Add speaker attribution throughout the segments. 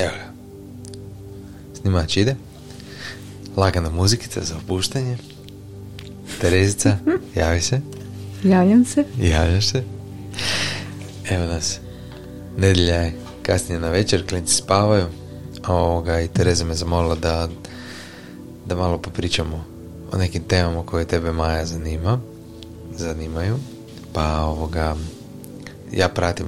Speaker 1: Evo ga. Snimač ide. Lagana muzikica za opuštanje. Terezica, javi se.
Speaker 2: Javljam se.
Speaker 1: Javljaš se. Evo nas. Nedjelja je kasnije na večer, klinci spavaju. Ovoga, I Tereza me zamolila da, da malo popričamo o nekim temama koje tebe Maja zanima. Zanimaju. Pa ovoga, ja pratim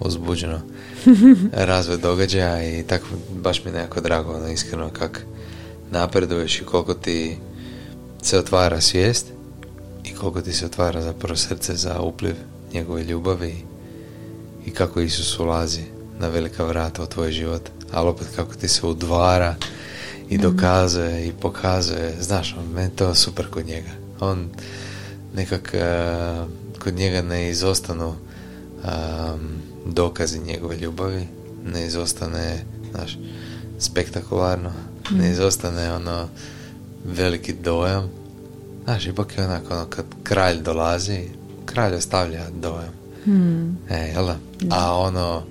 Speaker 1: uzbuđeno razvoj događaja i tako baš mi nekako drago, ono, iskreno kak napreduješ i koliko ti se otvara svijest i koliko ti se otvara zapravo srce za upliv njegove ljubavi i kako Isus ulazi na velika vrata u tvoj život, ali opet kako ti se udvara i mhm. dokazuje i pokazuje, znaš, on, meni to super kod njega. On nekak uh, kod njega ne izostanu um, dokazi njegove ljubavi, ne izostane, znaš, spektakularno, ne mm. izostane ono veliki dojam. Znaš, ipak je onako ono, kad kralj dolazi, kralj ostavlja dojam. Mm. E, jel da? A ono,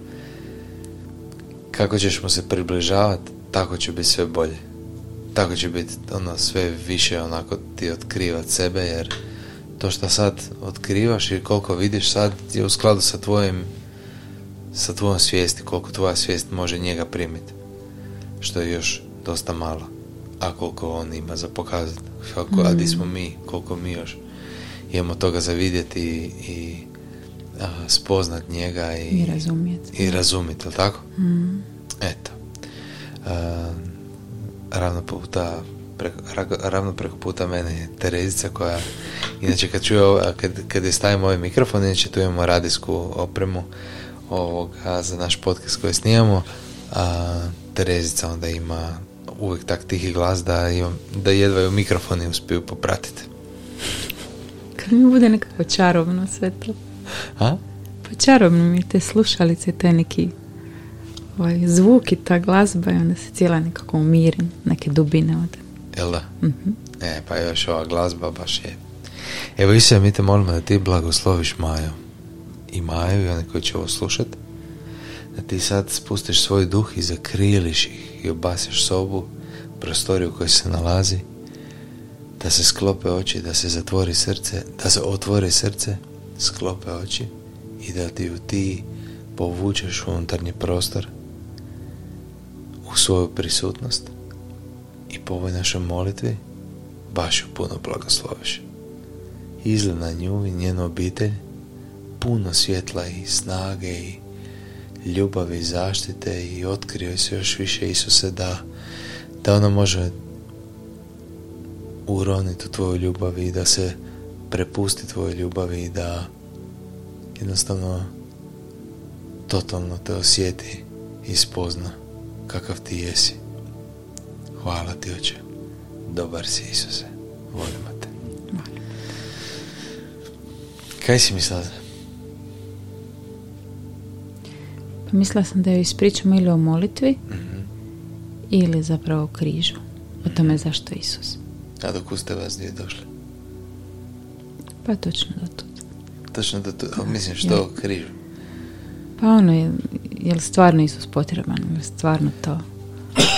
Speaker 1: kako ćeš mu se približavati, tako će biti sve bolje. Tako će biti ono sve više onako ti otkrivat sebe, jer to što sad otkrivaš i koliko vidiš sad je u skladu sa tvojim sa tvojom svijesti, koliko tvoja svijest može njega primiti. Što je još dosta malo. A koliko on ima za pokazati. Kako, A di smo mi, koliko mi još imamo toga za vidjeti i, i spoznat njega i,
Speaker 2: I razumjeti.
Speaker 1: I razumjeti, jel tako? Mm. Eto. ravno puta preko, ravno preko puta mene je Terezica koja inače kad čuje kad, kad je stavimo ovaj mikrofon inače tu imamo radijsku opremu ovoga, za naš podcast koji snimamo a Terezica onda ima uvijek tak tihi glas da, imam, da jedva u mikrofoni uspiju popratiti
Speaker 2: kad mi bude nekako čarobno sve to
Speaker 1: a?
Speaker 2: pa čarobno mi te slušalice te neki ovaj, zvuk i ta glazba i onda se cijela nekako umirim neke dubine od
Speaker 1: Jel da? mm E, pa još ova glazba baš je. Evo Isija, mi te molimo da ti blagosloviš Maju. I Maju i one koji će ovo slušat. Da ti sad spustiš svoj duh i zakrijeliš ih i obasiš sobu, prostoriju u kojoj se nalazi. Da se sklope oči, da se zatvori srce, da se otvori srce, sklope oči i da ti u ti povučeš u unutarnji prostor u svoju prisutnost i po ovoj našoj molitvi baš ju puno blagosloviš. Izle na nju i njenu obitelj puno svjetla i snage i ljubavi i zaštite i otkrio se još više Isuse da, da ona može uroniti u tvoju ljubav i da se prepusti tvojoj ljubavi i da jednostavno totalno te osjeti i spozna kakav ti jesi. Hvala ti, oče. Dobar si, Isuse. Volimo te. Kaj si mislila?
Speaker 2: Pa mislila sam da joj ispričamo ili o molitvi mm ili zapravo o križu. O tome zašto Isus.
Speaker 1: A dok ste vas dvije došli?
Speaker 2: Pa točno do tu.
Speaker 1: Točno do tu. A mislim što o križu?
Speaker 2: Pa ono, je, je li stvarno Isus potreban? Je stvarno to?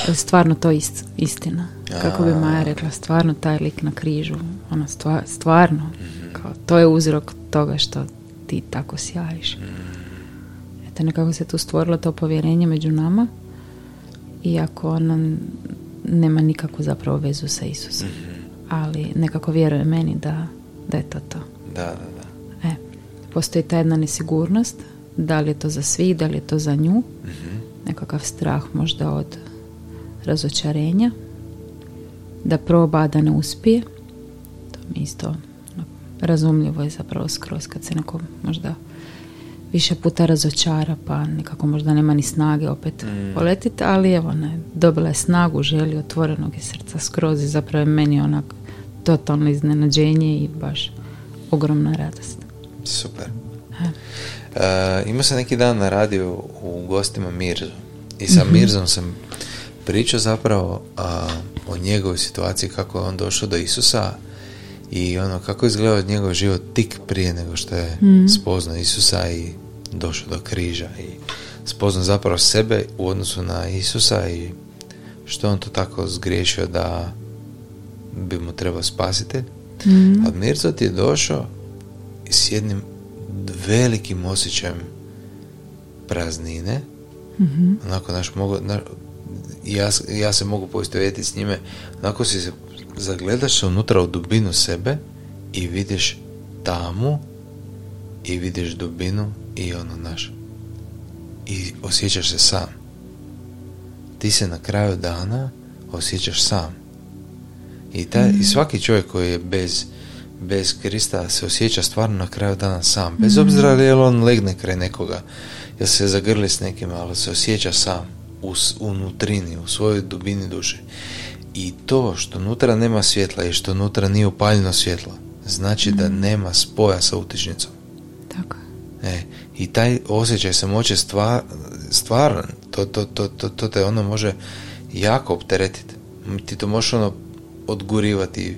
Speaker 2: je stvarno to ist, istina. Kako bi Maja rekla, stvarno taj lik na križu, ono, stvarno, mhm. kao, to je uzrok toga što ti tako sjajiš. Mhm. Eto, nekako se tu stvorilo to povjerenje među nama, iako ono nema nikakvu zapravo vezu sa Isusom. Mhm. Ali nekako vjeruje meni da, da je to to.
Speaker 1: Da, da, da.
Speaker 2: E, postoji ta jedna nesigurnost, da li je to za svih, da li je to za nju, nekakav strah možda od razočarenja, da proba, da ne uspije. To mi isto razumljivo je zapravo skroz kad se neko možda više puta razočara pa nekako možda nema ni snage opet mm. poletiti, ali evo ne, dobila je snagu, želi otvorenog i srca skroz i zapravo je meni onak totalno iznenađenje i baš ogromna radost.
Speaker 1: Super. Uh, imao sam neki dan na radiju u gostima Mirzu i sa mm Mirzom sam priča zapravo a, o njegovoj situaciji kako je on došao do Isusa i ono kako je izgledao njegov život tik prije nego što je mm. spoznao Isusa i došao do križa i spoznao zapravo sebe u odnosu na Isusa i što on to tako zgriješio da bi mu trebao spasitelj.
Speaker 2: Mm.
Speaker 1: A Mirzo ti je došao s jednim velikim osjećajem praznine.
Speaker 2: Mhm.
Speaker 1: Onako, naš, mogu, na, ja, ja se mogu poistovjetiti s njime. Onako si se zagledaš unutra u dubinu sebe i vidiš tamu i vidiš dubinu i ono naš. I osjećaš se sam. Ti se na kraju dana osjećaš sam. I, taj, i svaki čovjek koji je bez, bez Krista se osjeća stvarno na kraju dana sam. Bez obzira li je on legne kraj nekoga, jel se zagrli s nekim, ali se osjeća sam u, s- u nutrini, u svojoj dubini duše. I to što unutra nema svjetla i što unutra nije upaljeno svjetlo, znači da nema spoja sa utičnicom.
Speaker 2: Tako.
Speaker 1: E, I taj osjećaj samoće stvar, stvaran, to, to, to, to, to te ono može jako opteretiti. Ti to možeš ono odgurivati i,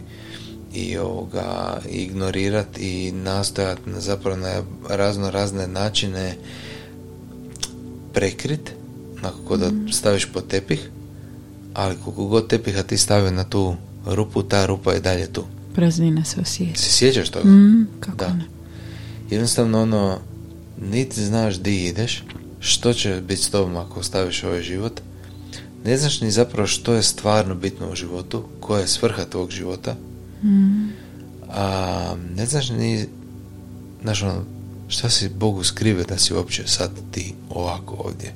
Speaker 1: i ovoga, ignorirati i nastojati na, zapravo na razno razne načine prekrit, onako da staviš pod tepih, ali koliko god tepiha ti stavio na tu rupu, ta rupa je dalje tu.
Speaker 2: Praznina se osjeća.
Speaker 1: Se sjećaš toga?
Speaker 2: Mm, kako
Speaker 1: Da.
Speaker 2: ne?
Speaker 1: Jednostavno ono, niti znaš di ideš, što će biti s tobom ako ostaviš ovaj život, ne znaš ni zapravo što je stvarno bitno u životu, koja je svrha tvog života,
Speaker 2: Mm.
Speaker 1: a ne znaš ni, znaš ono, šta si Bogu skrive da si uopće sad ti ovako ovdje.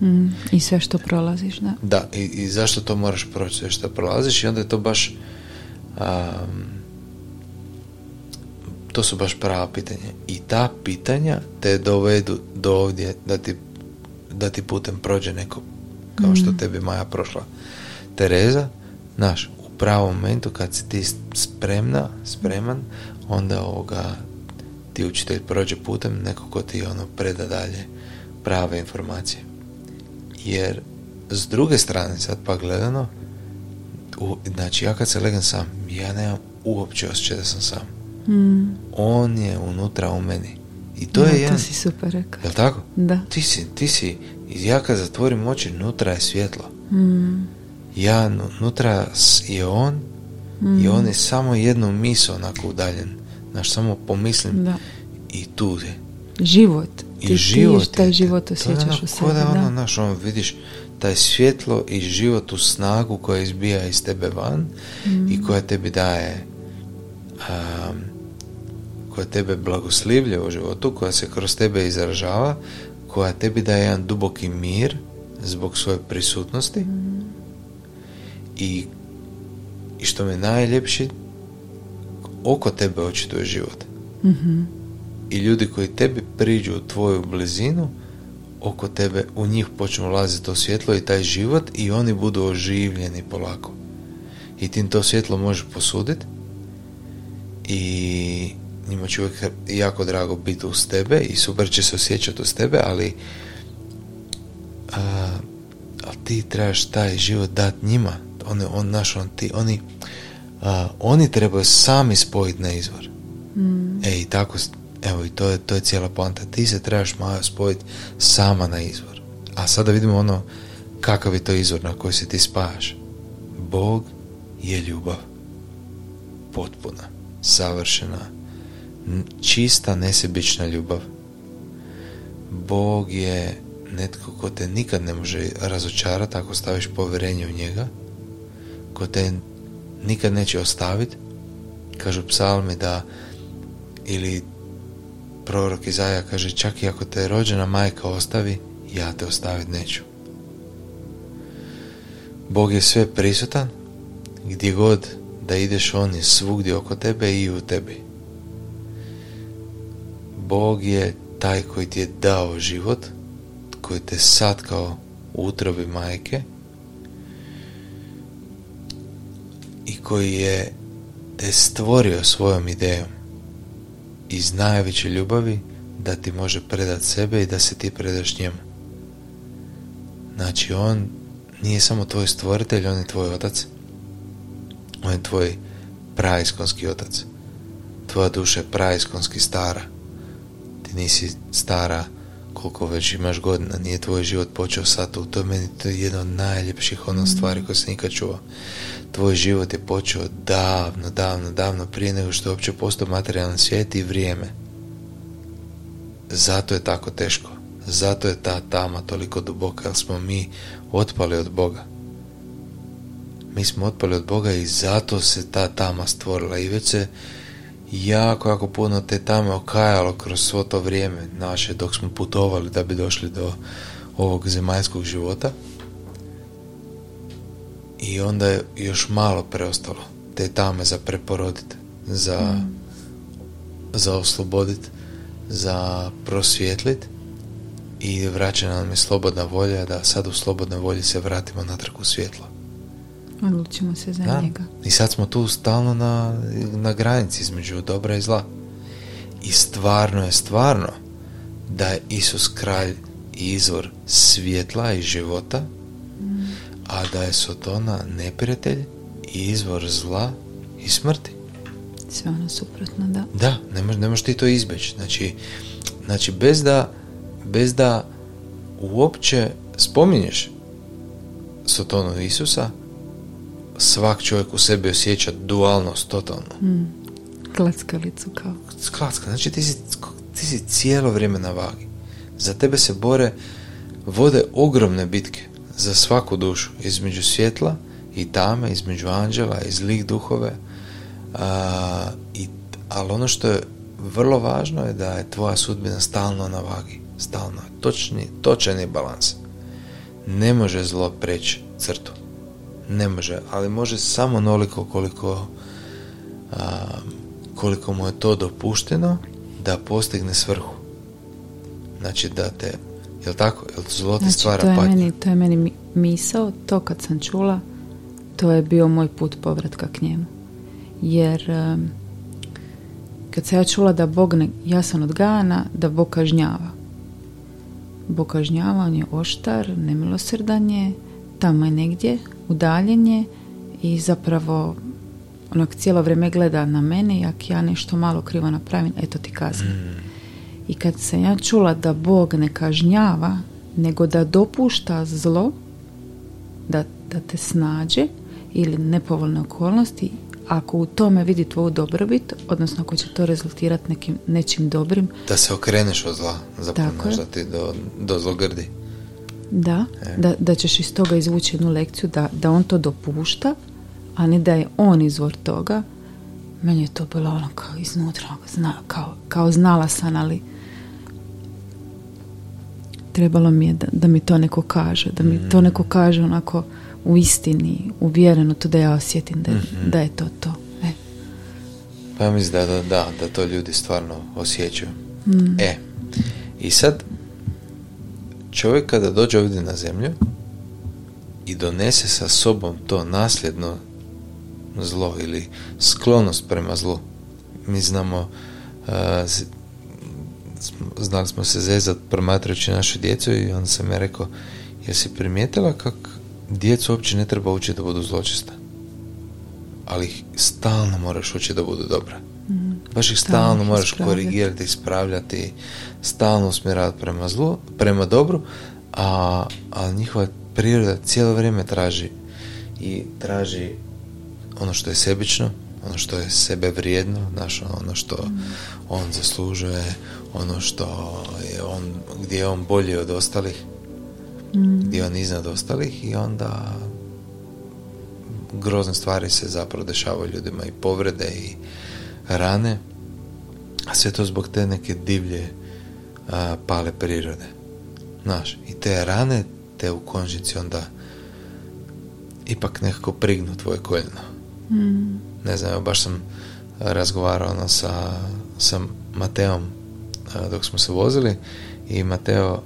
Speaker 2: Mm. I sve što prolaziš, da.
Speaker 1: Da, i, i zašto to moraš proći sve što prolaziš i onda je to baš am, to su baš prava pitanja i ta pitanja te dovedu do ovdje da ti, da ti putem prođe neko kao što tebi Maja prošla Tereza, znaš, u pravom momentu kad si ti spremna, spreman, onda ovoga ti učitelj prođe putem neko ko ti ono preda dalje prave informacije. Jer s druge strane, sad pa gledano, u, znači ja kad se legam sam, ja nemam uopće osjećaj da sam sam.
Speaker 2: Mm.
Speaker 1: On je unutra u meni. I to
Speaker 2: Da,
Speaker 1: je jedan...
Speaker 2: To si super rekao.
Speaker 1: Jel tako?
Speaker 2: Da.
Speaker 1: Ti si, ti si, ja kad zatvorim oči, nutra je svjetlo.
Speaker 2: Mm.
Speaker 1: Ja, nu- nutra s- je on i on je samo jednu miso onako udaljen. Znaš, samo pomislim
Speaker 2: Da.
Speaker 1: i tu je.
Speaker 2: Život.
Speaker 1: I
Speaker 2: Ti,
Speaker 1: život
Speaker 2: ti taj život osjećaš
Speaker 1: ono
Speaker 2: u sebi,
Speaker 1: da, ono, znaš, ono, vidiš taj svjetlo i život u snagu koja izbija iz tebe van
Speaker 2: Mm.
Speaker 1: i koja tebi daje um, koja tebe blagoslivlja u životu, koja se kroz tebe izražava, koja tebi daje jedan duboki mir zbog svoje prisutnosti. I, i što me najljepši oko tebe očituje život.
Speaker 2: Mhm.
Speaker 1: i ljudi koji tebi priđu u tvoju blizinu oko tebe u njih počne ulaziti to svjetlo i taj život i oni budu oživljeni polako. I ti im to svjetlo možeš posuditi i njima će uvijek jako drago biti uz tebe i super će se osjećati uz tebe ali a, ali ti trebaš taj život dati njima oni, on, naš, on, ti, oni a, oni trebaju sami spojiti na izvor
Speaker 2: Mm.
Speaker 1: E i tako, evo i to je, to je cijela poanta. Ti se trebaš Majo spojiti sama na izvor. A sada vidimo ono kakav je to izvor na koji se ti spajaš. Bog je ljubav. Potpuna, savršena, čista, nesebična ljubav. Bog je netko ko te nikad ne može razočarati ako staviš povjerenje u njega, ko te nikad neće ostaviti. Kažu psalmi da ili prorok Izaja kaže čak i ako te rođena majka ostavi, ja te ostaviti neću. Bog je sve prisutan, gdje god da ideš on je svugdje oko tebe i u tebi. Bog je taj koji ti je dao život, koji te satkao u utrobi majke i koji je te stvorio svojom idejom iz najveće ljubavi da ti može predat sebe i da se ti predaš njemu. Znači on nije samo tvoj stvoritelj, on je tvoj otac. On je tvoj praiskonski otac. Tvoja duša je praiskonski stara. Ti nisi stara koliko već imaš godina, nije tvoj život počeo sad tu, to je meni to je jedna od najljepših ono stvari koje sam nikad čuo. Tvoj život je počeo davno, davno, davno prije nego što je uopće postao materijalan svijet i vrijeme. Zato je tako teško. Zato je ta tama toliko duboka, jer smo mi otpali od Boga. Mi smo otpali od Boga i zato se ta tama stvorila i već se jako, jako puno te tame okajalo kroz svo to vrijeme naše dok smo putovali da bi došli do ovog zemaljskog života. I onda je još malo preostalo te tame za preporoditi, za, za osloboditi, za prosvjetlit i vraća nam je slobodna volja da sad u slobodnoj volji se vratimo natrag u svjetlo.
Speaker 2: Odlučimo se za
Speaker 1: Da.
Speaker 2: njega.
Speaker 1: I sad smo tu stalno na, na granici između dobra i zla. I stvarno je stvarno da je Isus kralj i izvor svjetla i života, a da je Sotona neprijatelj i izvor zla i smrti.
Speaker 2: Sve ono suprotno, da.
Speaker 1: Da, ne, mož, ne možeš ti to izbjeći. Znači, znači bez da bez da uopće spominješ Sotonu Isusa, svak čovjek u sebi osjeća dualnost totalno.
Speaker 2: Mm. Klackalicu kao.
Speaker 1: Sklacka, znači ti si, ti si cijelo vrijeme na vagi. Za tebe se bore, vode ogromne bitke za svaku dušu, između svjetla i tame, između anđela i zlih duhove. A, i, ali ono što je vrlo važno je da je tvoja sudbina stalno na vagi. Stalno. Točni, točan je balans. Ne može zlo preći crtu. Ne može, ali može samo noliko koliko a, koliko mu je to dopušteno da postigne svrhu. Znači da te, jel tako, jel zlo
Speaker 2: Znači,
Speaker 1: stvara
Speaker 2: to je, meni, to je meni mi- misao, to kad sam čula, to je bio moj put povratka k njemu. Jer em, kad sam ja čula da Bog, ne, ja sam odgajana da Bog kažnjava. Bog kažnjava, on je oštar, nemilosrdan je, tamo je negdje, udaljen je i zapravo onak cijelo vrijeme gleda na mene i ako ja nešto malo krivo napravim, eto ti kazna. I kad sam ja čula da Bog ne kažnjava, nego da dopušta zlo, da, da te snađe ili nepovoljne okolnosti, ako u tome vidi tvoju dobrobit, odnosno ako će to rezultirati nekim, nečim dobrim,
Speaker 1: Da se okreneš od zla, zapravo da ti do, do zlogrdi.
Speaker 2: Da, da, da ćeš iz toga izvući jednu lekciju, da, da on to dopušta, a ne da je on izvor toga, meni je to bilo ono kao iznutra, ono zna, kao, kao znala sam, ali trebalo mi je da, da mi to neko kaže, da mi to neko kaže onako u istini, uvjereno, to da ja osjetim da, je- da je to to. E,
Speaker 1: Pa ja mislim da, da, da, da to ljudi stvarno osjećaju. E, i sad čovjek kada dođe ovdje na zemlju i donese sa sobom to nasljedno zlo ili sklonost prema zlu. Mi znamo sm- znali smo se zezat promatrajući našu djecu i on sam je rekao jesi primijetila kak djecu uopće ne treba učiti da budu zločista ali stalno moraš učiti da budu dobra baš ih
Speaker 2: Stalno
Speaker 1: moraš
Speaker 2: ispravljati.
Speaker 1: korigirati, ispravljati stalno usmjeravati prema zlu, prema dobru a, a njihova priroda cijelo vrijeme traži i traži ono što je sebično, ono što je sebe vrijedno, znaš, ono što on zaslužuje, ono što je on, gdje je on bolji od ostalih, gdje je on iznad ostalih i onda grozne stvari se zapravo dešavaju ljudima i povrede i rane, a sve to zbog te neke divlje a, pale prirode. Znaš, i te rane te u konžici onda ipak nekako prignu tvoje koljeno.
Speaker 2: mm,
Speaker 1: Ne znam, baš sam razgovarao ono sa, sa Mateom a, dok smo se vozili i Mateo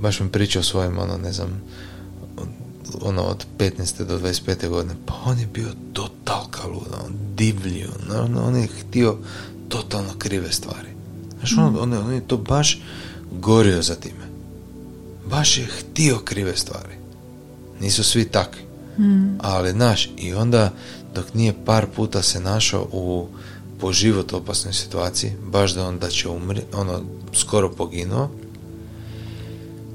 Speaker 1: baš mi pričao o svojim, ono, ne znam, ono, od 15. do 25. godine, pa on je bio totalka luda, on divlji, on, on je htio totalno krive stvari. Znaš, on, on, on je to baš gorio za time. Baš je htio krive stvari. Nisu svi takvi.
Speaker 2: mm,
Speaker 1: Ali, znaš, i onda dok nije par puta se našao u po život opasnoj situaciji, baš da on da će umri, ono, skoro poginuo,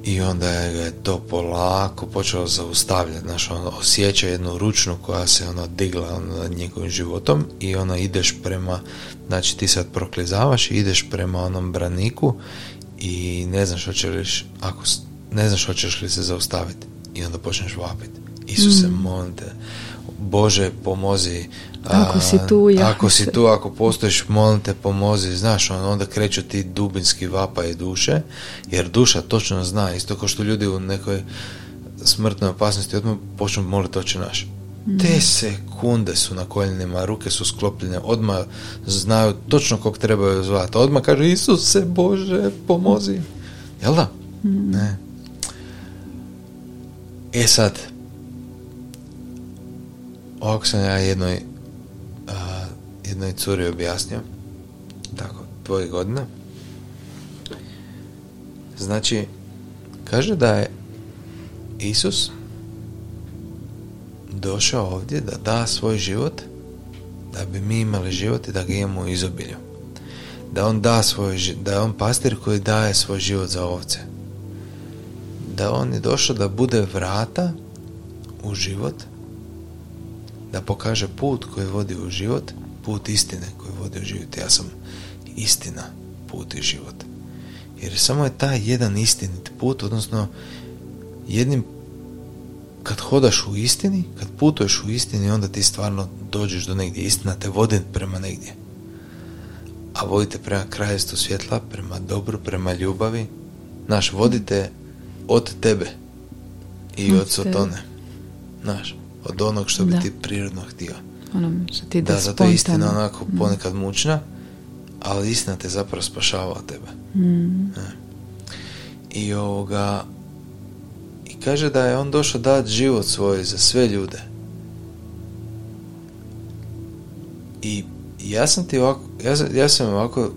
Speaker 1: I onda je to polako počelo zaustavljati. Znaš, on osjeća jednu ručnu koja se ono digla ono, nad njegovim životom i ona ideš prema, znači ti sad proklizavaš i ideš prema onom braniku i ne znaš hoćeš ako ne znaš hoćeš li se zaustaviti i onda počneš vapiti. Isuse, mm. molim te, Bože, pomozi.
Speaker 2: Ako si tu, ja.
Speaker 1: Ako si tu, ako postojiš, molim te, pomozi. Znaš, onda kreću ti dubinski vapaje duše, jer duša točno zna, isto kao što ljudi u nekoj smrtnoj opasnosti odmah počnu moliti oče naš. Mm. Te sekunde su na koljenima, ruke su sklopljene, odmah znaju točno kog trebaju zvati. Odmah kažu Isuse Bože, pomozi. Jel da? Mm. Ne. E sad, ovako sam ja jednoj, jednoj curi objasnio, tako, dvoje godina. Znači, kaže da je Isus došao ovdje da da svoj život da bi mi imali život i da ga imamo u izobilju. Da on da svoj da je on pastir koji daje svoj život za ovce. Da on je došao da bude vrata u život da pokaže put koji vodi u život, put istine koji vodi u život. Ja sam istina, put i život. Jer samo je taj jedan istinit put, odnosno jednim kad hodaš u istini, kad putuješ u istini, onda ti stvarno dođeš do negdje. Istina te vodi prema negdje. A vodite prema kraljestvu svjetla, prema dobru, prema ljubavi. Naš, vodite od tebe i od, od Sotone. Naš od onog što bi ti prirodno htio.
Speaker 2: Ono što ti da,
Speaker 1: da zato je istina onako mm. ponekad mučna, ali istina te zapravo spašava od tebe. Mm. I ovoga i kaže da je on došao dati život svoj za sve ljude. I ja sam ti ovako, ja, ja sam ovako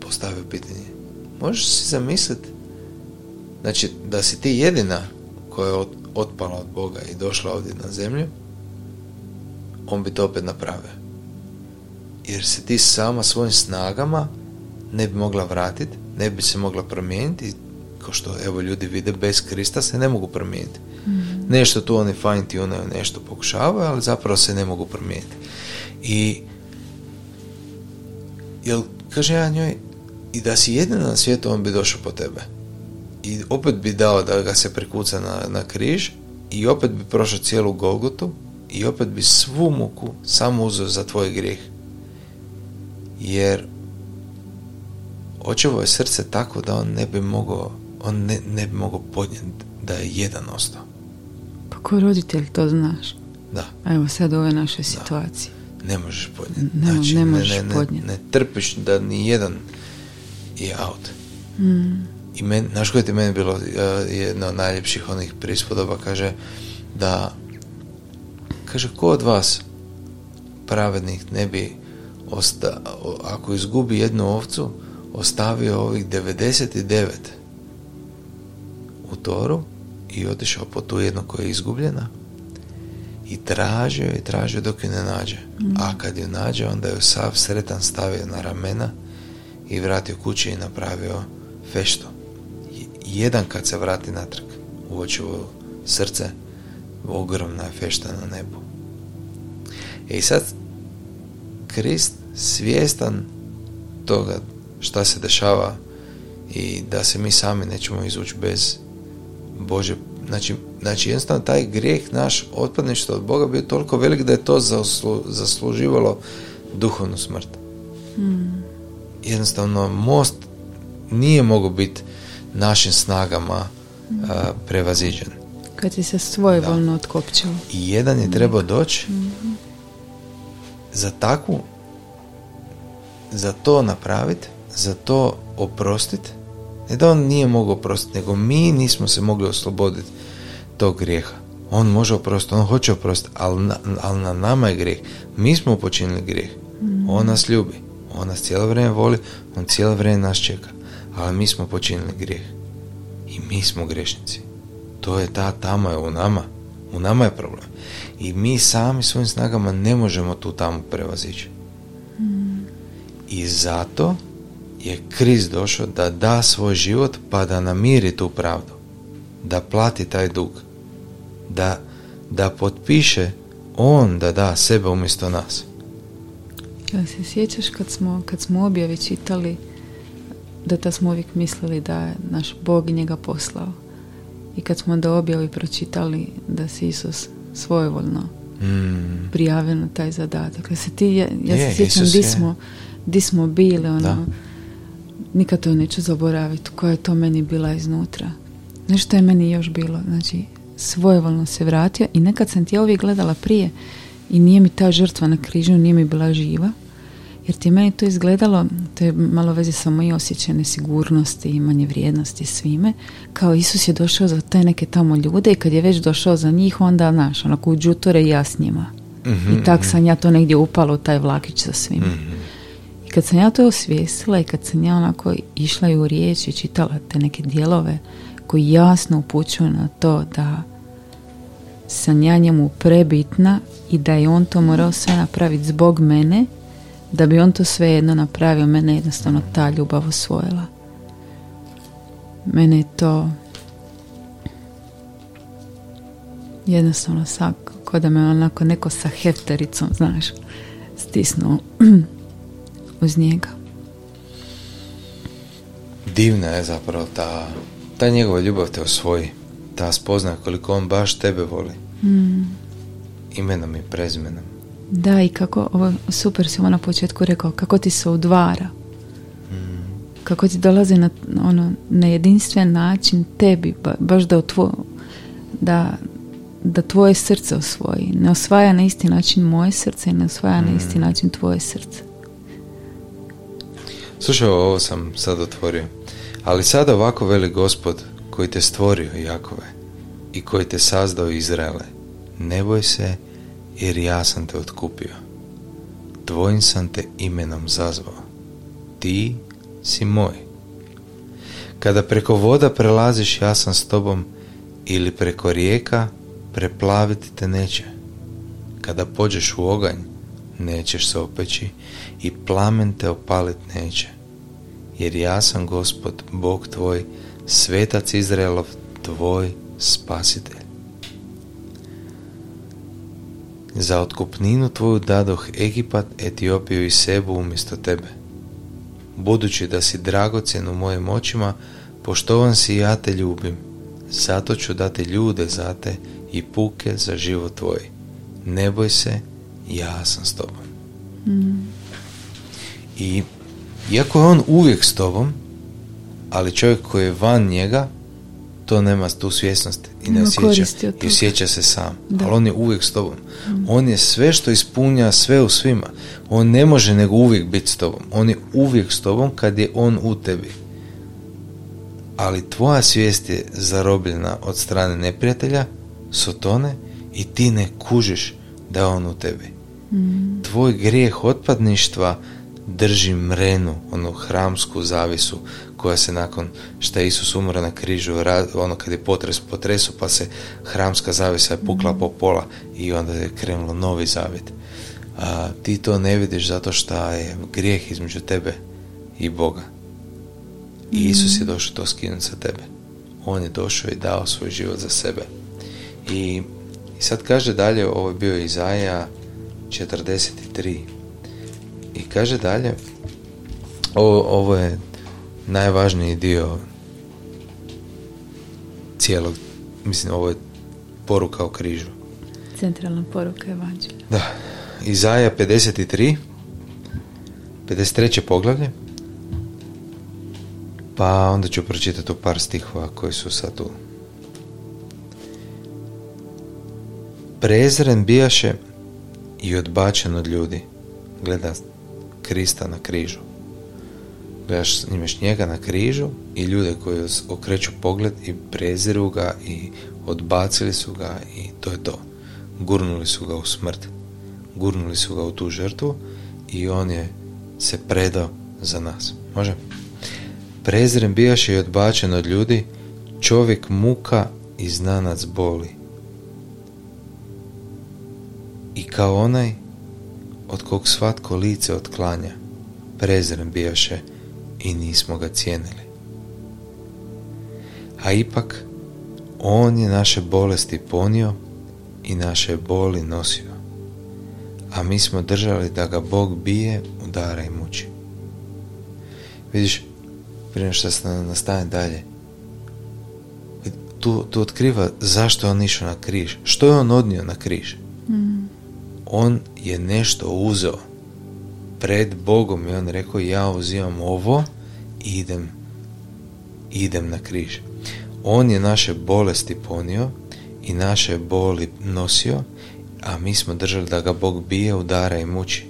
Speaker 1: postavio pitanje. Možeš si zamisliti znači da si ti jedina koja je otpala od Boga i došla ovdje na zemlju, on bi to opet napravio. Jer se ti sama svojim snagama ne bi mogla vratiti, ne bi se mogla promijeniti, kao što evo ljudi vide, bez Krista se ne mogu promijeniti. mm Nešto tu oni fine tune, nešto pokušavaju, ali zapravo se ne mogu promijeniti. I jel, kaže ja njoj, i da si jedina na svijetu, on bi došao po tebe i opet bi dao da ga se prikuca na, na križ i opet bi prošao cijelu Golgotu i opet bi svu muku samo uzeo za tvoj grijeh. Jer očevo je srce tako da on ne bi mogao on ne, ne bi mogao podnijeti da je jedan ostao.
Speaker 2: Pa ko roditelj to znaš?
Speaker 1: Da.
Speaker 2: A evo sad u ove naše situacije.
Speaker 1: Ne možeš podnijeti.
Speaker 2: Ne,
Speaker 1: znači,
Speaker 2: ne možeš
Speaker 1: ne, ne,
Speaker 2: podnijeti.
Speaker 1: Ne, trpiš da ni jedan je out.
Speaker 2: Mm.
Speaker 1: I men, znaš koje ti meni bilo uh, jedna od najljepših onih prispodoba, kaže da kaže, ko od vas pravednik ne bi osta, ako izgubi jednu ovcu, ostavio ovih 99 u toru i otišao po tu jednu koja je izgubljena i tražio i tražio dok ju ne nađe. Mm. A kad ju nađe, onda je sav sretan stavio na ramena i vratio kući i napravio fešto jedan kad se vrati natrag u srce, ogromna fešta na nebu. I sad, Krist svjestan toga šta se dešava i da se mi sami nećemo izvući bez Bože znači, znači jednostavno taj grijeh naš otpadništvo od Boga bio toliko velik da je to zasluživalo duhovnu smrt. Hmm. Jednostavno most nije mogao biti našim snagama mm. prevaziđen.
Speaker 2: Kad si se svojevoljno otkopčao.
Speaker 1: I jedan je trebao doći mm za takvu za to napraviti, za to oprostiti. Ne da on nije mogao oprostiti, nego mi nismo se mogli osloboditi tog grijeha. On može oprostiti, on hoće oprostiti, ali na, ali na nama je grijeh. Mi smo počinili grijeh. mm On nas ljubi. On nas cijelo vrijeme voli, on cijelo vrijeme nas čeka ali mi smo počinili grijeh. I mi smo grešnici. To je ta tamo je u nama. U nama je problem. I mi sami svojim snagama ne možemo tu tamo prevazići. I zato je kriz došao da da svoj život pa da namiri tu pravdu. da plati taj dug. Da, da potpiše on da da sebe umjesto nas.
Speaker 2: Ja se sjećaš kad smo, kad smo objave čitali da ta smo uvijek mislili da je naš Bog njega poslao. I kad smo da objavi pročitali da se Isus svojevoljno
Speaker 1: Mm.
Speaker 2: prijavio na taj zadatak. Ja se, ti, ja, ja
Speaker 1: Je,
Speaker 2: se sjećam di smo, di smo bili, ono,
Speaker 1: Da.
Speaker 2: nikad to neću zaboraviti, koja je to meni bila iznutra. Nešto je meni još bilo, znači, svojevoljno se vratio i nekad sam ti ja uvijek gledala prije i nije mi ta žrtva na križu, nije mi bila živa, jer ti meni to izgledalo, to je malo veze sa moje osjećaj nesigurnosti i manje vrijednosti svime, kao Isus je došao za te neke tamo ljude i kad je već došao za njih, onda, znaš, onako u džutore i ja s njima.
Speaker 1: Mhm,
Speaker 2: I tak sam ja to negdje upala u taj vlakić sa svima.
Speaker 1: mhm.
Speaker 2: I kad sam ja to osvijestila i kad sam ja onako išla i u riječ i čitala te neke dijelove koji jasno upućuju na to da sam ja njemu prebitna i da je on to morao sve napraviti zbog mene, da bi on to sve jedno napravio, mene jednostavno ta ljubav osvojila. Mene je to jednostavno sak, ko da me onako neko sa heftericom, znaš, stisnuo uz njega.
Speaker 1: Divna je zapravo ta, ta njegova ljubav te osvoji. Ta spozna koliko on baš tebe voli.
Speaker 2: Mm.
Speaker 1: Imenom i prezimenom.
Speaker 2: Da, i kako, ovo super si na početku rekao, kako ti se udvara. Kako ti dolazi na, ono, na jedinstven način tebi, ba- baš da, otvo, da, da tvoje srce osvoji. Ne osvaja na isti način moje srce i ne osvaja na isti način tvoje srce.
Speaker 1: Slušaj, ovo sam sad otvorio. Ali sada ovako veli gospod koji te stvorio, Jakove, i koji te sazdao Izraele. Ne boj se, jer ja sam te otkupio. Tvojim sam te imenom zazvao. Ti si moj. Kada preko voda prelaziš, ja sam s tobom, ili preko rijeka, preplaviti te neće. Kada pođeš u oganj, nećeš se opeći i plamen te opalit neće. Jer ja sam gospod, Bog tvoj, svetac Izraelov, tvoj spasitelj. Za otkupninu tvoju dadoh Egipat, Etiopiju i Sebu umjesto tebe. Budući da si dragocjen u mojim očima, poštovan si i ja te ljubim. Zato ću dati ljude za te i puke za život tvoj. Ne boj se, ja sam s tobom. I iako je on uvijek s tobom, ali čovjek koji je van njega, to nema tu svjesnost i ne osjeća, i osjeća se sam.
Speaker 2: Da.
Speaker 1: Ali on je uvijek s tobom. On je sve što ispunja, sve u svima. On ne može nego uvijek biti s tobom. On je uvijek s tobom kad je on u tebi. Ali tvoja svijest je zarobljena od strane neprijatelja, sotone, i ti ne kužiš da je on u tebi tvoj grijeh otpadništva drži mrenu, onu hramsku zavisu koja se nakon što je Isus umro na križu, ono kad je potres potresu pa se hramska zavisa je pukla po pola i onda je krenulo novi zavjet. A, ti to ne vidiš zato što je grijeh između tebe i Boga. I Isus je došao to skinuti sa tebe. On je došao i dao svoj život za sebe. I, i sad kaže dalje, ovo je bio Izaja 43. I kaže dalje, ovo, ovo je najvažniji dio cijelog, mislim, ovo je poruka o križu.
Speaker 2: Centralna poruka evanđelja.
Speaker 1: Da, Izaja 53, 53. poglavlje, pa onda ću pročitati u par stihova koji su sad tu. Prezren bijaše i odbačen od ljudi. Gleda Krista na križu. Gledaš, imaš njega na križu i ljude koji okreću pogled i preziru ga i odbacili su ga i to je to. Gurnuli su ga u smrt. Gurnuli su ga u tu žrtvu i on je se predao za nas. Može? Prezren bijaše i odbačen od ljudi, čovjek muka i znanac boli. I kao onaj od kog svatko lice otklanja, prezren bijaše i nismo ga cijenili. A ipak, On je naše bolesti ponio i naše boli nosio. A mi smo držali da ga Bog bije, udara i muči. Vidiš, prije što se nastaje dalje, tu, tu otkriva zašto je on išao na križ. Što je on odnio na križ?
Speaker 2: Mm.
Speaker 1: On je nešto uzeo pred Bogom i on rekao ja uzimam ovo idem, idem na križ. On je naše bolesti ponio i naše boli nosio, a mi smo držali da ga Bog bije, udara i muči.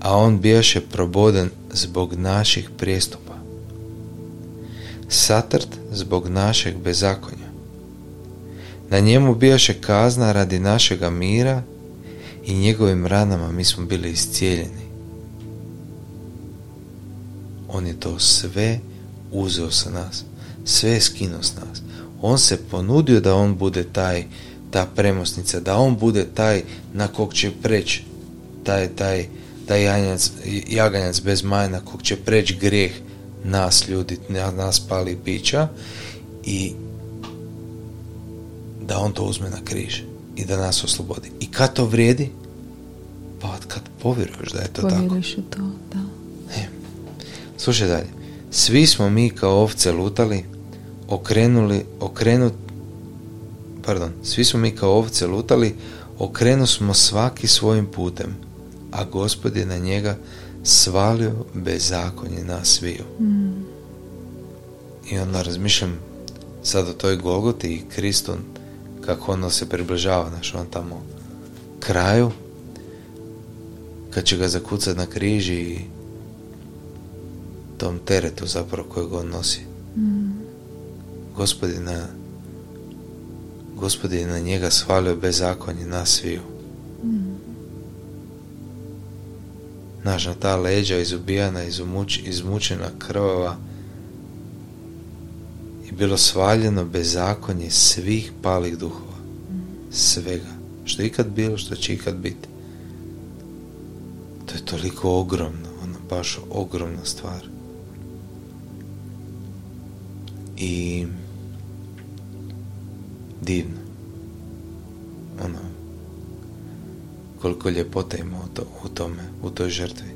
Speaker 1: A on bijaše proboden zbog naših prijestupa. Satrt zbog našeg bezakonja. Na njemu bijaše kazna radi našega mira i njegovim ranama mi smo bili iscijeljeni. On je to sve uzeo sa nas. Sve je skinuo s nas. On se ponudio da on bude taj, ta premosnica, da on bude taj na kog će preći taj, taj, taj janjac, jaganjac bez majna kog će preći grijeh nas ljudi, nas pali bića i da on to uzme na križ i da nas oslobodi. I kad to vrijedi? Pa kad povjeruješ da je to
Speaker 2: Povjeruješ u to, da.
Speaker 1: Slušaj dalje. Svi smo mi kao ovce lutali, okrenuli, okrenut, pardon, svi smo mi kao ovce lutali, okrenu smo svaki svojim putem, a gospod je na njega svalio bezakonje nas sviju.
Speaker 2: Mm.
Speaker 1: I onda razmišljam sad o toj Golgoti i Kristu, kako ono se približava, znaš, on tamo kraju, kad će ga zakucati na križi i tom teretu zapravo kojeg on nosi.
Speaker 2: Mm.
Speaker 1: Gospod je na Gospod je na njega svalio bezakonje nas sviju.
Speaker 2: Mm.
Speaker 1: Naš na ta leđa izubijana, izumuč, izmučena krvava je bilo svaljeno bezakonje svih palih duhova. Svega. Što je ikad bilo, što će ikad biti. To je toliko ogromno, ono baš ogromna stvar. I divno. Ono, koliko ljepote ima u, to, u tome, u toj žrtvi.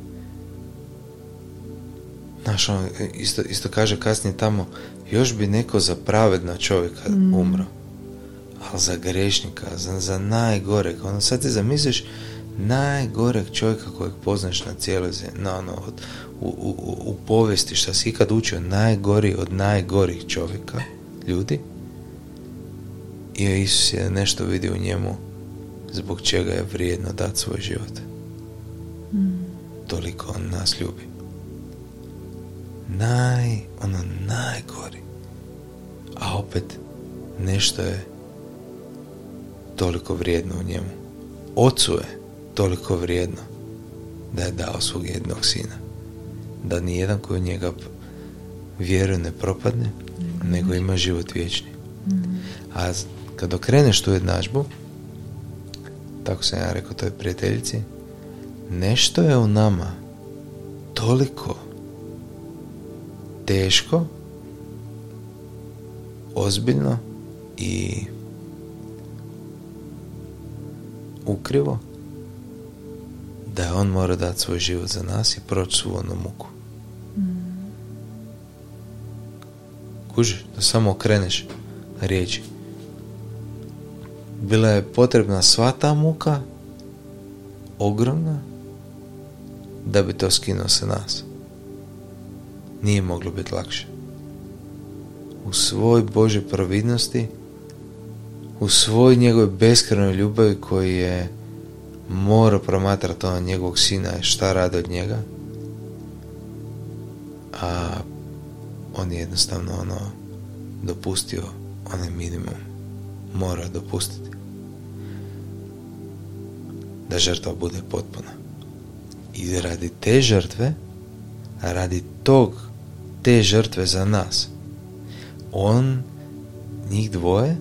Speaker 1: Znaš, ono, isto, isto kaže kasnije tamo, još bi neko za pravedna čovjeka
Speaker 2: Mm.
Speaker 1: umro. Ali za grešnika, za, za najgoreg, ono sad ti zamisliš najgoreg čovjeka kojeg poznaš na cijeloj zemlji, na ono, od, u, u, u- povijesti šta si ikad učio, najgori od najgorih čovjeka, ljudi, i Isus je nešto vidio u njemu zbog čega je vrijedno dati svoj život.
Speaker 2: Mm.
Speaker 1: Toliko on nas ljubi. Naj, ono najgori. A opet nešto je toliko vrijedno u njemu. Ocu je toliko vrijedno da je dao svog jednog sina. Da nijedan koji u njega vjeruje ne propadne, nego ima život vječni.
Speaker 2: Mm.
Speaker 1: A kad okreneš tu jednadžbu, tako sam ja rekao toj prijateljici, nešto je u nama toliko teško, ozbiljno i ukrivo da je on mora dati svoj život za nas i proći svu onu muku. Kužiš, da samo okreneš riječi. Bila je potrebna sva ta muka, ogromna, da bi to skinuo sa nas. Nije moglo biti lakše. U svoj Božoj providnosti, u svoj njegove beskrajnoj ljubavi koji je morao promatrati ono njegovog sina i šta radi od njega, a on je jednostavno ono dopustio onaj minimum. Mora dopustiti. Da žrtva bude potpuna. I radi te žrtve radi tog te žrtve za nas. On njih dvoje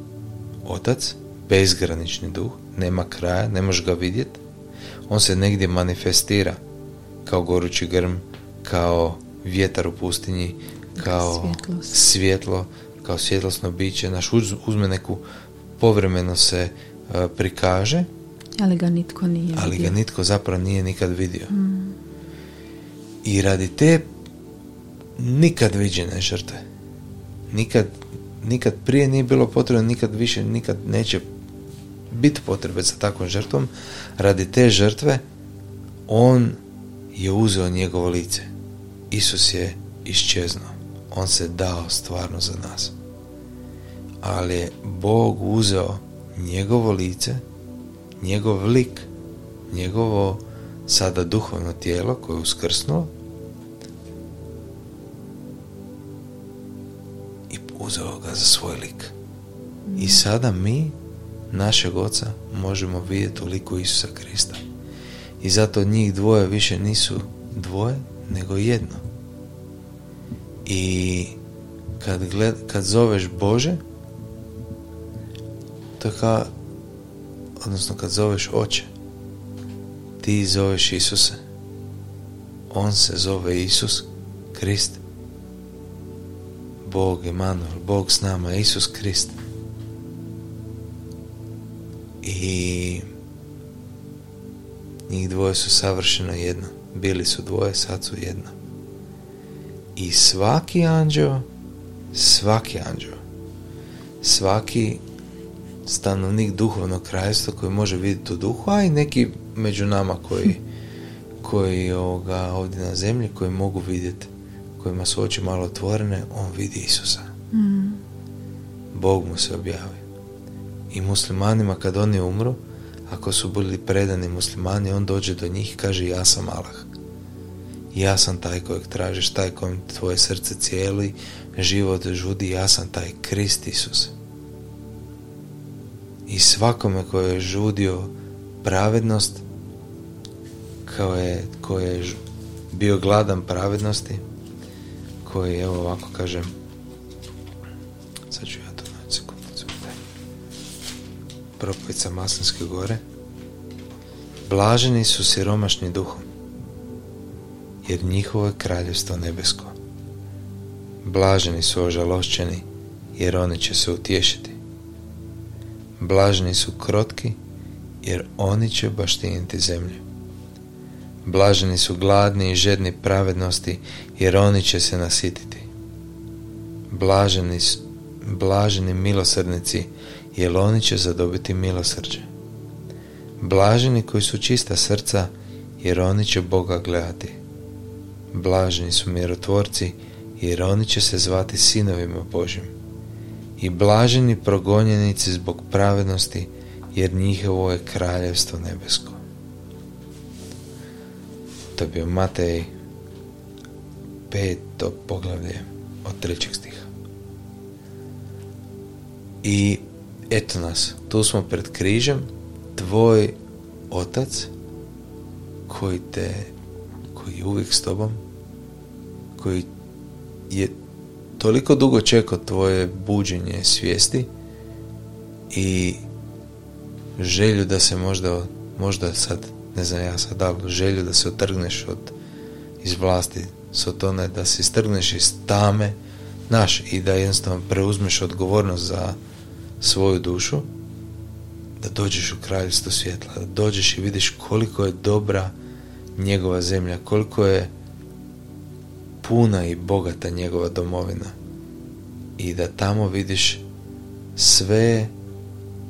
Speaker 1: otac bezgranični duh nema kraja, ne možeš ga vidjeti on se negdje manifestira kao gorući grm kao vjetar u pustinji kao
Speaker 2: Svjetlost.
Speaker 1: svjetlo kao svjetlosno biće, naš uzme neku povremeno se e, prikaže,
Speaker 2: ali ga nitko nije
Speaker 1: ali ga nitko zapravo nije nikad vidio. Mm. I radi te nikad viđene žrtve, nikad, nikad prije nije bilo potrebno, nikad više, nikad neće biti potrebe za takvom žrtvom, radi te žrtve on je uzeo njegovo lice. Isus je iščeznuo. On se dao stvarno za nas. Ali je Bog uzeo njegovo lice, njegov lik, njegovo sada duhovno tijelo koje je uskrsnulo i uzeo ga za svoj lik. I sada mi našeg oca možemo vidjeti u liku Isusa Krista. I zato njih dvoje više nisu dvoje, nego jedno. I kad, gled, kad zoveš Bože, to je kao, odnosno kad zoveš oče, ti zoveš Isuse. On se zove Isus Krist. Bog Emanuel, Bog s nama, Isus Krist. I njih dvoje su savršeno jedno. Bili su dvoje, sad su jedno. I svaki anđeo, svaki anđeo, svaki stanovnik duhovnog krajstva koji može vidjeti u duhu, a i neki među nama koji, koji ovoga, ovdje na zemlji, koji mogu vidjeti, kojima su oči malo otvorene, on vidi Isusa. Mm. Bog mu se objavi. I muslimanima kad oni umru, ako su bili predani muslimani, on dođe do njih i kaže ja sam Allah. Ja sam taj kojeg tražiš, taj kojem tvoje srce cijeli, život žudi, ja sam taj Krist Isus. I svakome koji je žudio pravednost, kao je, koji je bio gladan pravednosti, koji, evo ovako kažem, sad ću ja to naći sekundicu, propovica Maslinske gore, Blaženi su siromašni duhom, jer njihovo je kraljevstvo nebesko. Blaženi su ožalošćeni, jer oni će se utješiti. Blaženi su krotki, jer oni će baštiniti zemlju. Blaženi su gladni i žedni pravednosti, jer oni će se nasititi. Blaženi, blaženi milosrdnici, jer oni će zadobiti milosrđe. Blaženi koji su čista srca, jer oni će Boga gledati. Blaženi su mirotvorci, jer oni će se zvati sinovima Božim. I blaženi progonjenici zbog pravednosti, jer njihovo je kraljevstvo nebesko. To bio Matej peto poglavlje od trećeg stiha. I eto nas, tu smo pred križem, tvoj otac koji te, koji je uvijek s tobom, koji je toliko dugo čekao tvoje buđenje svijesti i želju da se možda, možda sad, ne znam ja sad, ali želju da se otrgneš od, iz vlasti Sotone, da se istrgneš iz tame, naš, i da jednostavno preuzmeš odgovornost za svoju dušu, da dođeš u kraljevstvo svjetla, da dođeš i vidiš koliko je dobra njegova zemlja, koliko je puna i bogata njegova domovina i da tamo vidiš sve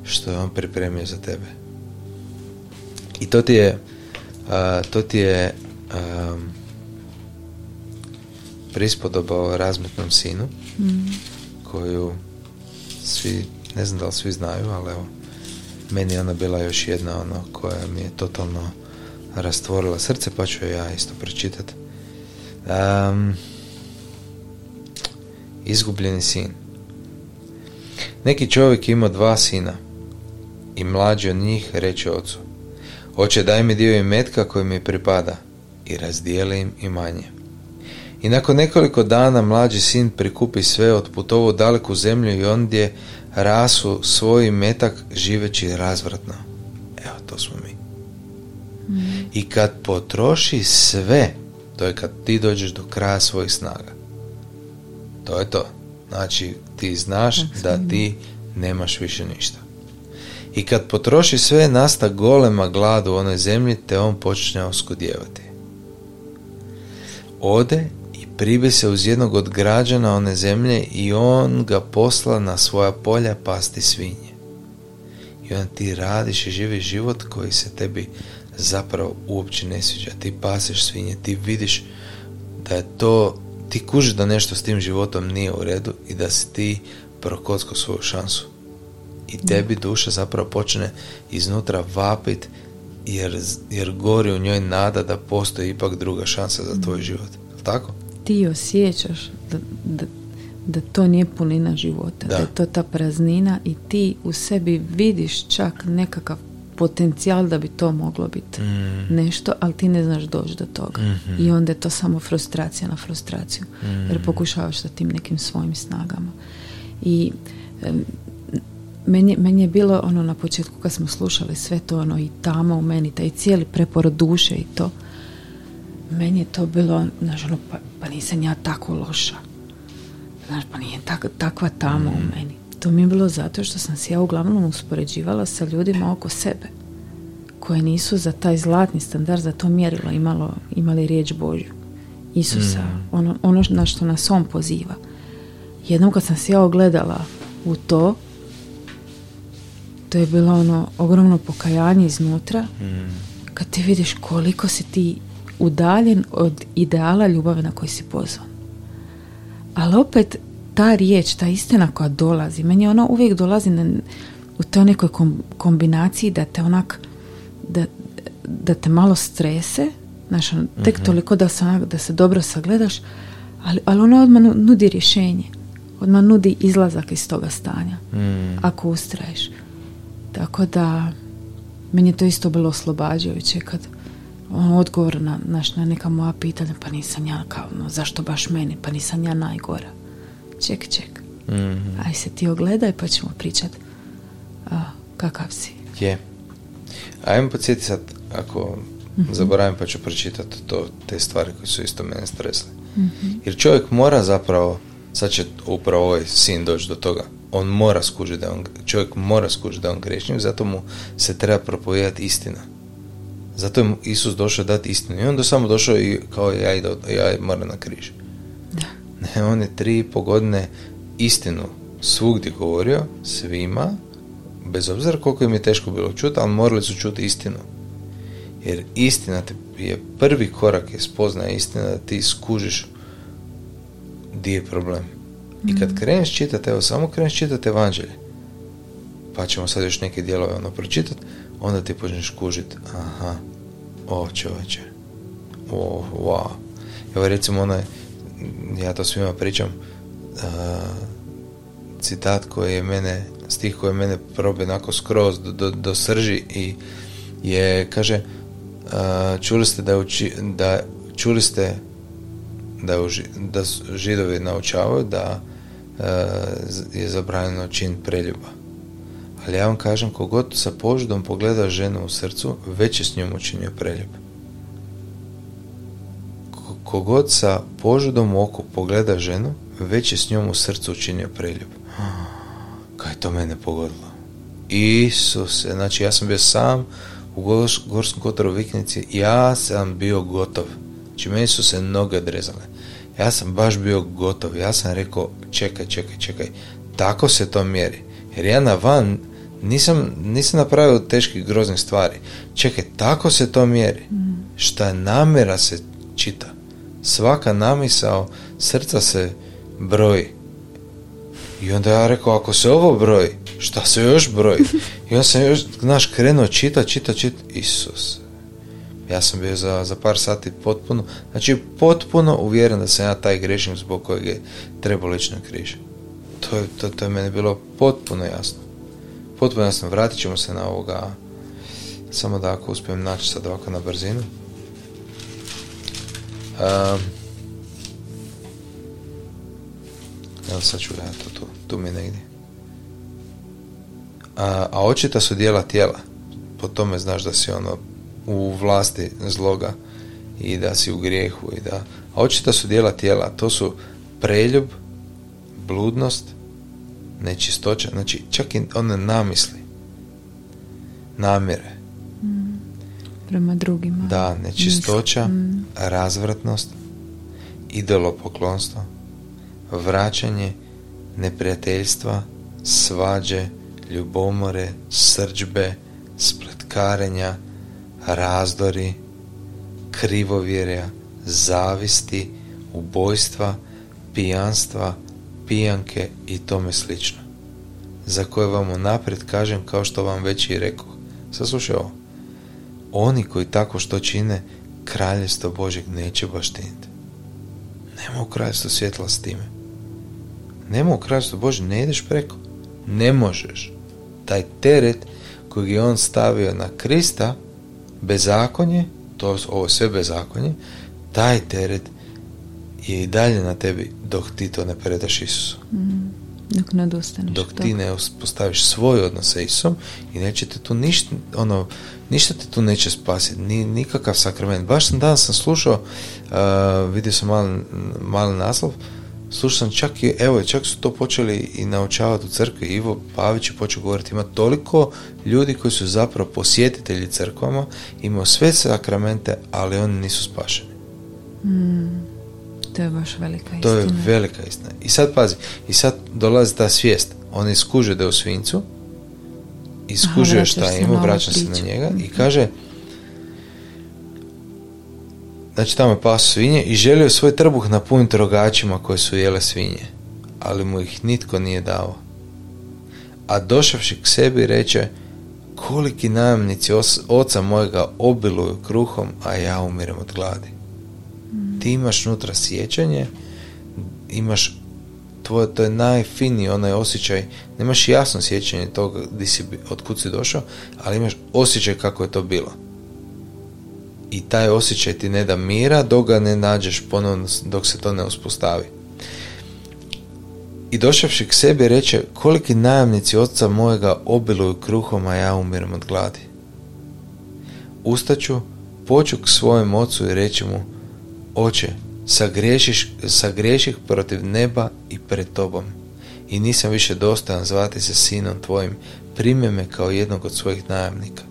Speaker 1: što je on pripremio za tebe. I to ti je to ti je prispodoba o razmetnom sinu mm. koju svi, ne znam da li svi znaju, ali evo meni je ona bila još jedna ono koja mi je totalno rastvorila srce, pa ću ja isto pročitati. Um, izgubljeni sin. Neki čovjek ima dva sina i mlađi od njih reče ocu Oče daj mi dio imetka koji mi pripada i razdijeli im imanje. I nakon nekoliko dana mlađi sin prikupi sve od putovu daleku zemlju i ondje rasu svoj metak živeći razvratno. Evo, to smo mi. I kad potroši sve, to je kad ti dođeš do kraja svojih snaga. To je to. Znači, ti znaš da ti nemaš više ništa. I kad potroši sve, nasta golema glad u onoj zemlji, te on počne oskudjevati. Ode i pribi se uz jednog od građana one zemlje i on ga posla na svoja polja pasti svinje. I onda ti radiš i živiš život koji se tebi zapravo uopće ne sviđa. Ti paseš svinje, ti vidiš da je to, ti kužiš da nešto s tim životom nije u redu i da si ti prokocko svoju šansu. I tebi duša zapravo počne iznutra vapit jer, jer gori u njoj nada da postoji ipak druga šansa za tvoj život. Tako?
Speaker 2: Ti osjećaš da, da, da to nije punina života, da. je to ta praznina i ti u sebi vidiš čak nekakav potencijal da bi to moglo biti mm. nešto, ali ti ne znaš doći do toga. Mhm. I onda je to samo frustracija na frustraciju. Jer mm. pokušavaš sa tim nekim svojim snagama. I meni, meni je bilo ono na početku kad smo slušali sve to ono i tamo u meni, taj cijeli preporod duše i to, meni je to bilo, znaš, ono, pa, pa nisam ja tako loša. Znaš, pa nije tak, takva tamo u mm. meni. To mi je bilo zato što sam se ja uglavnom uspoređivala sa ljudima oko sebe koje nisu za taj zlatni standard, za to mjerilo imalo, imali riječ Božju. Isusa, mm. ono, ono na što nas on poziva. Jednom kad sam se ja ogledala u to, to je bilo ono ogromno pokajanje iznutra, mm. kad ti vidiš koliko si ti udaljen od ideala ljubave na koji si pozvan. Ali opet ta riječ, ta istina koja dolazi, meni ona uvijek dolazi na, u toj nekoj kombinaciji da te onak, da, da te malo strese, znaš, ono, tek mhm. toliko da se, da se dobro sagledaš, ali, ali ona odmah nudi rješenje, odmah nudi izlazak iz toga stanja, mm. ako ustraješ. Tako da, meni je to isto bilo oslobađajuće kad on odgovor na, naš, na neka moja pitanja, pa nisam ja kao, no, zašto baš meni, pa nisam ja najgora. Ček, ček. Mm-hmm. Aj se ti ogledaj pa ćemo pričat a, kakav si.
Speaker 1: Je. Ajmo podsjeti sad, ako mm-hmm. zaboravim pa ću pročitati to, te stvari koje su isto mene stresle. Mm-hmm. Jer čovjek mora zapravo, sad će upravo ovaj sin doći do toga, on mora skužiti da on, čovjek mora skužiti da on grešnik, zato mu se treba propovedati istina. Zato je Isus došao dati istinu. I onda samo došao i kao ja, ide, ja moram na križ. On je tri i po godine istinu svugdje govorio, svima, bez obzira koliko im je teško bilo čuti, ali morali su čuti istinu. Jer istina te je prvi korak je spoznaje istina da ti skužiš di je problem. I kad mm. kreneš čitati, evo samo kreneš čitati evanđelje, pa ćemo sad još neke dijelove ono pročitati, onda ti počneš kužiti, aha, o čovječe, o, wow. Evo recimo onaj, ja to svima pričam, citat koji je mene, stih koji je mene probe onako skroz do, do, do, srži i je, kaže, čuli ste da, uči, da čuli ste da, da židovi naučavaju da je zabranjeno čin preljuba. Ali ja vam kažem, kogod sa požudom pogleda ženu u srcu, već je s njom učinio preljub. Kogod sa požudom u oku pogleda ženu, već je s njom u srcu učinio preljub. Kaj to mene pogodilo? Isuse, znači ja sam bio sam u Gorskom kotoru viknici, ja sam bio gotov. Znači meni su se noge odrezale. Ja sam baš bio gotov. Ja sam rekao, čekaj, čekaj, čekaj. Tako se to mjeri. Jer ja na van nisam, nisam napravio teških groznih stvari. Čekaj, tako se to mjeri. Mm. Šta namjera se čita. Svaka namisao srca se broji. I onda ja rekao, ako se ovo broji, šta se još broji? I onda sam još, znaš, krenuo čita, čita, čita. Isus. Ja sam bio za, za par sati potpuno, znači potpuno uvjeren da sam ja taj grešnik zbog kojeg je trebalo ići na križ. To to, to je meni bilo potpuno jasno potpuno jasno, vratit ćemo se na ovoga samo da ako uspijem naći sad ovako na brzinu um, evo sad ću ja to tu, tu mi negdje. A, a očita su dijela tijela. Po tome znaš da si ono u vlasti zloga i da si u grijehu i da a očita su dijela tijela. To su preljub bludnost, nečistoća, znači čak i one namisli, namjere.
Speaker 2: Prema drugima.
Speaker 1: Da, nečistoća,
Speaker 2: Mm.
Speaker 1: razvratnost, idolopoklonstvo, vraćanje, neprijateljstva, svađe, ljubomore, srđbe, spletkarenja, razdori, krivovjerja, zavisti, ubojstva, pijanstva, pijanke i tome slično. Za koje vam unaprijed kažem kao što vam već i rekao. Saslušaj ovo. Oni koji tako što čine, kraljevstvo Božeg neće baštiniti. Nema u kraljevstvu svjetla s time. Nema u kraljevstvu Božeg, ne ideš preko. Ne možeš. Taj teret kojeg je on stavio na Krista, bezakonje, to ovo sve bezakonje, taj teret je i dalje na tebi dok ti to ne predaš Isusu.
Speaker 2: Mm. Dok ne odustaneš
Speaker 1: Dok ti ne uspostaviš svoj odnos sa Isom i neće te tu ništa, ono, ništa te tu neće spasiti, ni, nikakav sakrament. Baš sam danas sam slušao, uh, vidio sam mali, mali naslov, slušao sam čak i, evo, čak su to počeli i naučavati u crkvi. Ivo Pavić je počeo govoriti, ima toliko ljudi koji su zapravo posjetitelji crkvama, imaju sve sakramente, ali oni nisu spašeni.
Speaker 2: Mm. To je baš velika istina.
Speaker 1: To je velika istina. I sad pazi, i sad dolazi ta svijest. On iskuže da je u svincu, iskužuje
Speaker 2: vraćaš
Speaker 1: šta ima, vraća se na njega i
Speaker 2: Mhm.
Speaker 1: kaže znači tamo je pas svinje i želio svoj trbuh napuniti rogačima koje su jele svinje, ali mu ih nitko nije dao. A došavši k sebi reče koliki najamnici oca mojega obiluju kruhom, a ja umirem od gladi. Ti imaš nutra sjećanje, imaš tvoje, to je najfiniji onaj osjećaj, nemaš jasno sjećanje toga di si, od kud si došao, ali imaš osjećaj kako je to bilo. I taj osjećaj ti ne da mira dok ga ne nađeš ponovno, dok se to ne uspostavi. I došavši k sebi reče, koliki najamnici oca mojega obiluju kruhom, a ja umirem od gladi. Ustaću, poću k svojem ocu i reći mu, Oče, sagriješiš, sagriješih protiv neba i pred tobom i nisam više dostojan zvati se sinom tvojim, prime me kao jednog od svojih najamnika.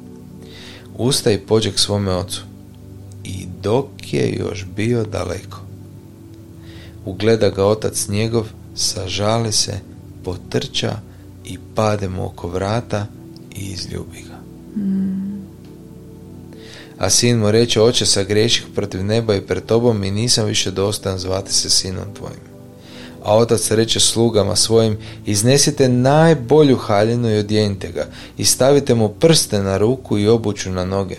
Speaker 1: Usta i pođe k svome ocu i dok je još bio daleko. Ugleda ga otac njegov, sažali se, potrča i pade mu oko vrata i izljubi ga. A sin mu reče, oče, sagreših protiv neba i pred tobom i nisam više dostojan zvati se sinom tvojim. A otac reče slugama svojim, iznesite najbolju haljinu i odjenite ga i stavite mu prste na ruku i obuću na noge.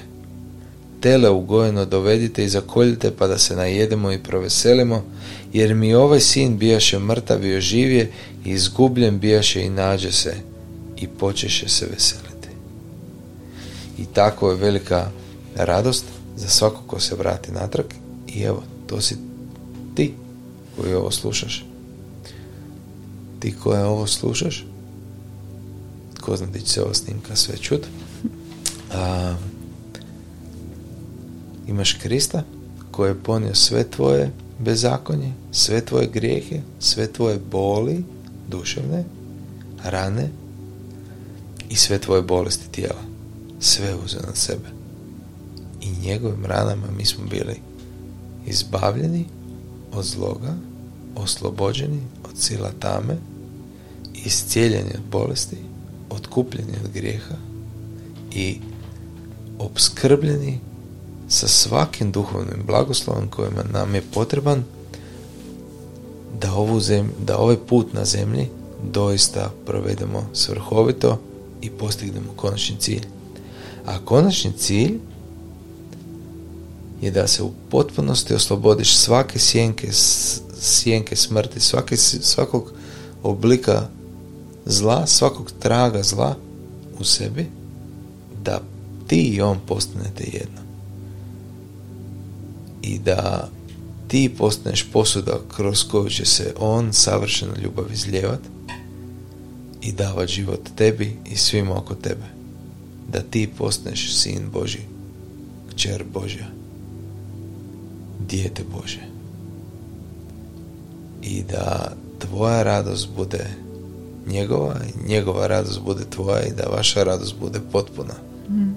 Speaker 1: Tele ugojeno dovedite i zakoljite pa da se najedemo i proveselimo, jer mi ovaj sin bijaše mrtav i oživje i izgubljen bijaše i nađe se i počeše se veseliti. I tako je velika radost za svako ko se vrati natrag i evo, to si ti koji ovo slušaš. Ti koja ovo slušaš, ko zna će se ova snimka sve čut. A, imaš Krista koji je ponio sve tvoje bezakonje, sve tvoje grijehe, sve tvoje boli duševne, rane i sve tvoje bolesti tijela. Sve uzeo na sebe. I njegovim ranama mi smo bili izbavljeni od zloga, oslobođeni od sila tame, iscijeljeni od bolesti, otkupljeni od grijeha i obskrbljeni sa svakim duhovnim blagoslovom kojima nam je potreban da, ovu zem, da ovaj put na zemlji doista provedemo svrhovito i postignemo konačni cilj. A konačni cilj je da se u potpunosti oslobodiš svake sjenke, sjenke smrti, svake, svakog oblika zla, svakog traga zla u sebi, da ti i on postanete jedno. I da ti postaneš posuda kroz koju će se on savršeno ljubav izljevat i davat život tebi i svima oko tebe. Da ti postaneš sin Boži, kćer Božja, dijete Bože. I da tvoja radost bude njegova i njegova radost bude tvoja i da vaša radost bude potpuna.
Speaker 2: Mm.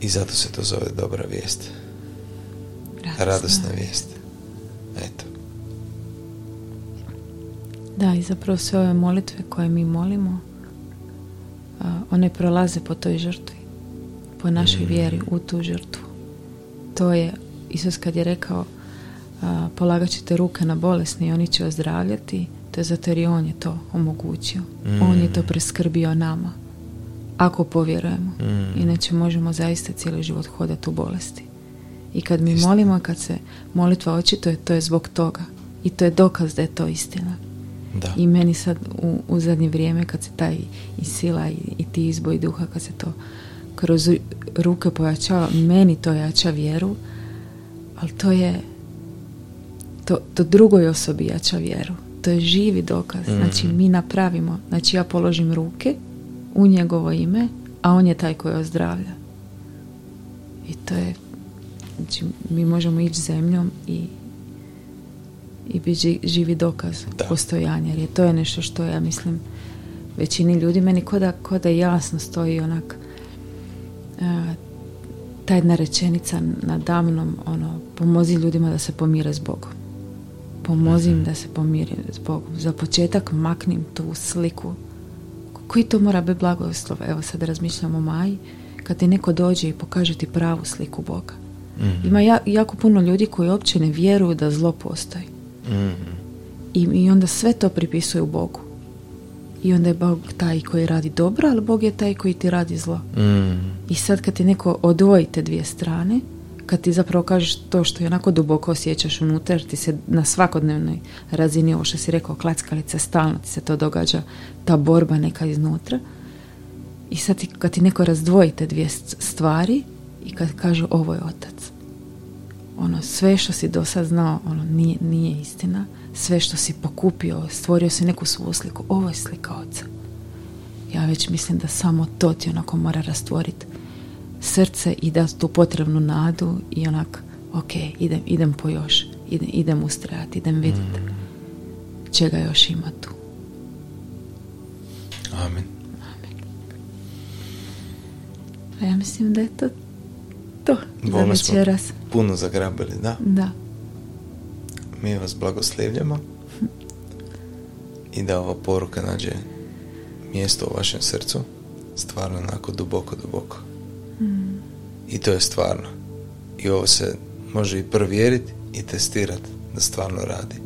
Speaker 1: I zato se to zove dobra vijest.
Speaker 2: Radosna.
Speaker 1: Radosna vijest. Eto.
Speaker 2: Da, i zapravo sve ove molitve koje mi molimo, one prolaze po toj žrtvi, po našoj
Speaker 1: Mm.
Speaker 2: vjeri u tu žrtvu. To je, Isus kad je rekao, a, polagat ćete ruke na bolesni i oni će ozdravljati, to je zato jer i On je to omogućio.
Speaker 1: Mm.
Speaker 2: On je to preskrbio nama. Ako povjerujemo.
Speaker 1: Mm.
Speaker 2: Inače možemo zaista cijeli život hodati u bolesti. I kad mi
Speaker 1: Istina.
Speaker 2: molimo, kad se molitva očituje, to je zbog toga. I to je dokaz da je to istina.
Speaker 1: Da.
Speaker 2: I meni sad u, u zadnje vrijeme kad se taj i sila i, i ti izboj duha, kad se to kroz ruke pojačava, meni to jača vjeru, ali to je to, to drugoj osobi jača vjeru. To je živi dokaz.
Speaker 1: Mhm.
Speaker 2: Znači mi napravimo, znači ja položim ruke u njegovo ime, a on je taj koji ozdravlja. I to je znači mi možemo ići zemljom i i biti živi dokaz
Speaker 1: Da.
Speaker 2: postojanja jer je to je nešto što ja mislim većini ljudi meni ko da, ko da jasno stoji onak ta jedna rečenica nadamnom ono pomozi ljudima da se pomire s Bogom. Pomozi im da se pomire s Bogom. Za početak maknim tu sliku. Koji to mora biti blagoslov? Evo sad razmišljam o Maji. Kad ti neko dođe i pokaže ti pravu sliku Boga.
Speaker 1: Mhm.
Speaker 2: ima ja, jako puno ljudi koji uopće ne vjeruju da zlo postoji.
Speaker 1: Mhm.
Speaker 2: I, I onda sve to pripisuju Bogu. I onda je Bog taj koji radi dobro, ali Bog je taj koji ti radi zlo.
Speaker 1: Mhm.
Speaker 2: I sad kad ti neko odvoji te dvije strane, kad ti zapravo kažeš to što je onako duboko osjećaš unutra, jer ti se na svakodnevnoj razini, ovo što si rekao, klackalice, stalno ti se to događa, ta borba neka iznutra. I sad ti, kad ti neko razdvoji te dvije st- stvari i kad kažu ovo je otac, ono sve što si do sad znao ono nije, nije istina sve što si pokupio stvorio si neku svoju sliku. Ovo je slika oca. Ja već mislim da samo to ti onako mora rastvoriti srce i da tu potrebnu nadu i onak ok, idem, idem po još idem, idem ustrajati, idem vidjeti čega još ima tu.
Speaker 1: Amen.
Speaker 2: a ja mislim da je to to za
Speaker 1: Bome smo
Speaker 2: večeras.
Speaker 1: puno zagrabili, da.
Speaker 2: da,
Speaker 1: Mi vas blagoslivljamo i da ova poruka nađe mjesto u vašem srcu stvarno onako duboko, duboko. I to je stvarno. I ovo se može i provjeriti i testirati da stvarno radi.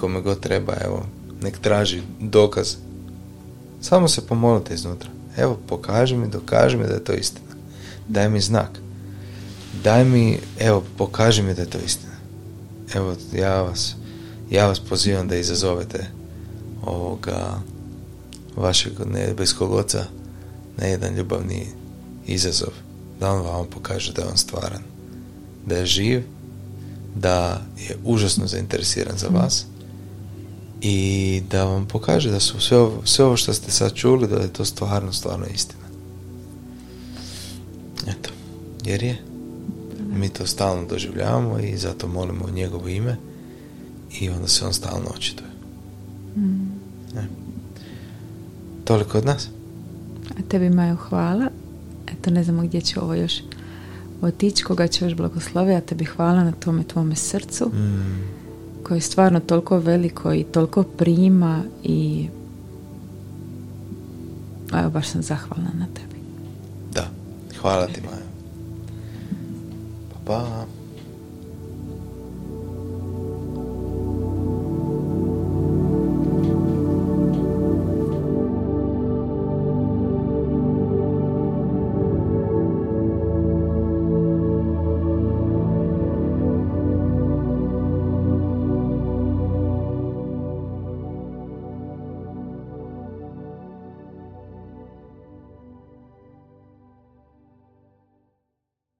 Speaker 1: Kome god treba, evo, nek traži dokaz. Samo se pomolite iznutra. Evo, pokaži mi, dokaži mi da je to istina. Daj mi znak. Daj mi, evo, pokaži mi da je to istina. Evo, ja vas, ja vas pozivam da izazovete ovoga vašeg nebeskog oca na jedan ljubavni izazov. Da on vam pokaže da je on stvaran. Da je živ, da je užasno zainteresiran za vas i da vam pokaže da su sve ovo, sve ovo što ste sad čuli da je to stvarno, stvarno istina. Eto, jer je. Mi to stalno doživljavamo i zato molimo u njegovo ime i onda se on stalno očituje. E. Toliko od nas.
Speaker 2: A tebi Maju hvala. Eto ne znamo gdje će ovo još otići, koga će još blagoslovi, a tebi hvala na tome tvome srcu
Speaker 1: Mm,
Speaker 2: koje je stvarno toliko veliko i toliko prima i evo baš sam zahvalna na tebi.
Speaker 1: da, hvala ti Maja. Pa pa.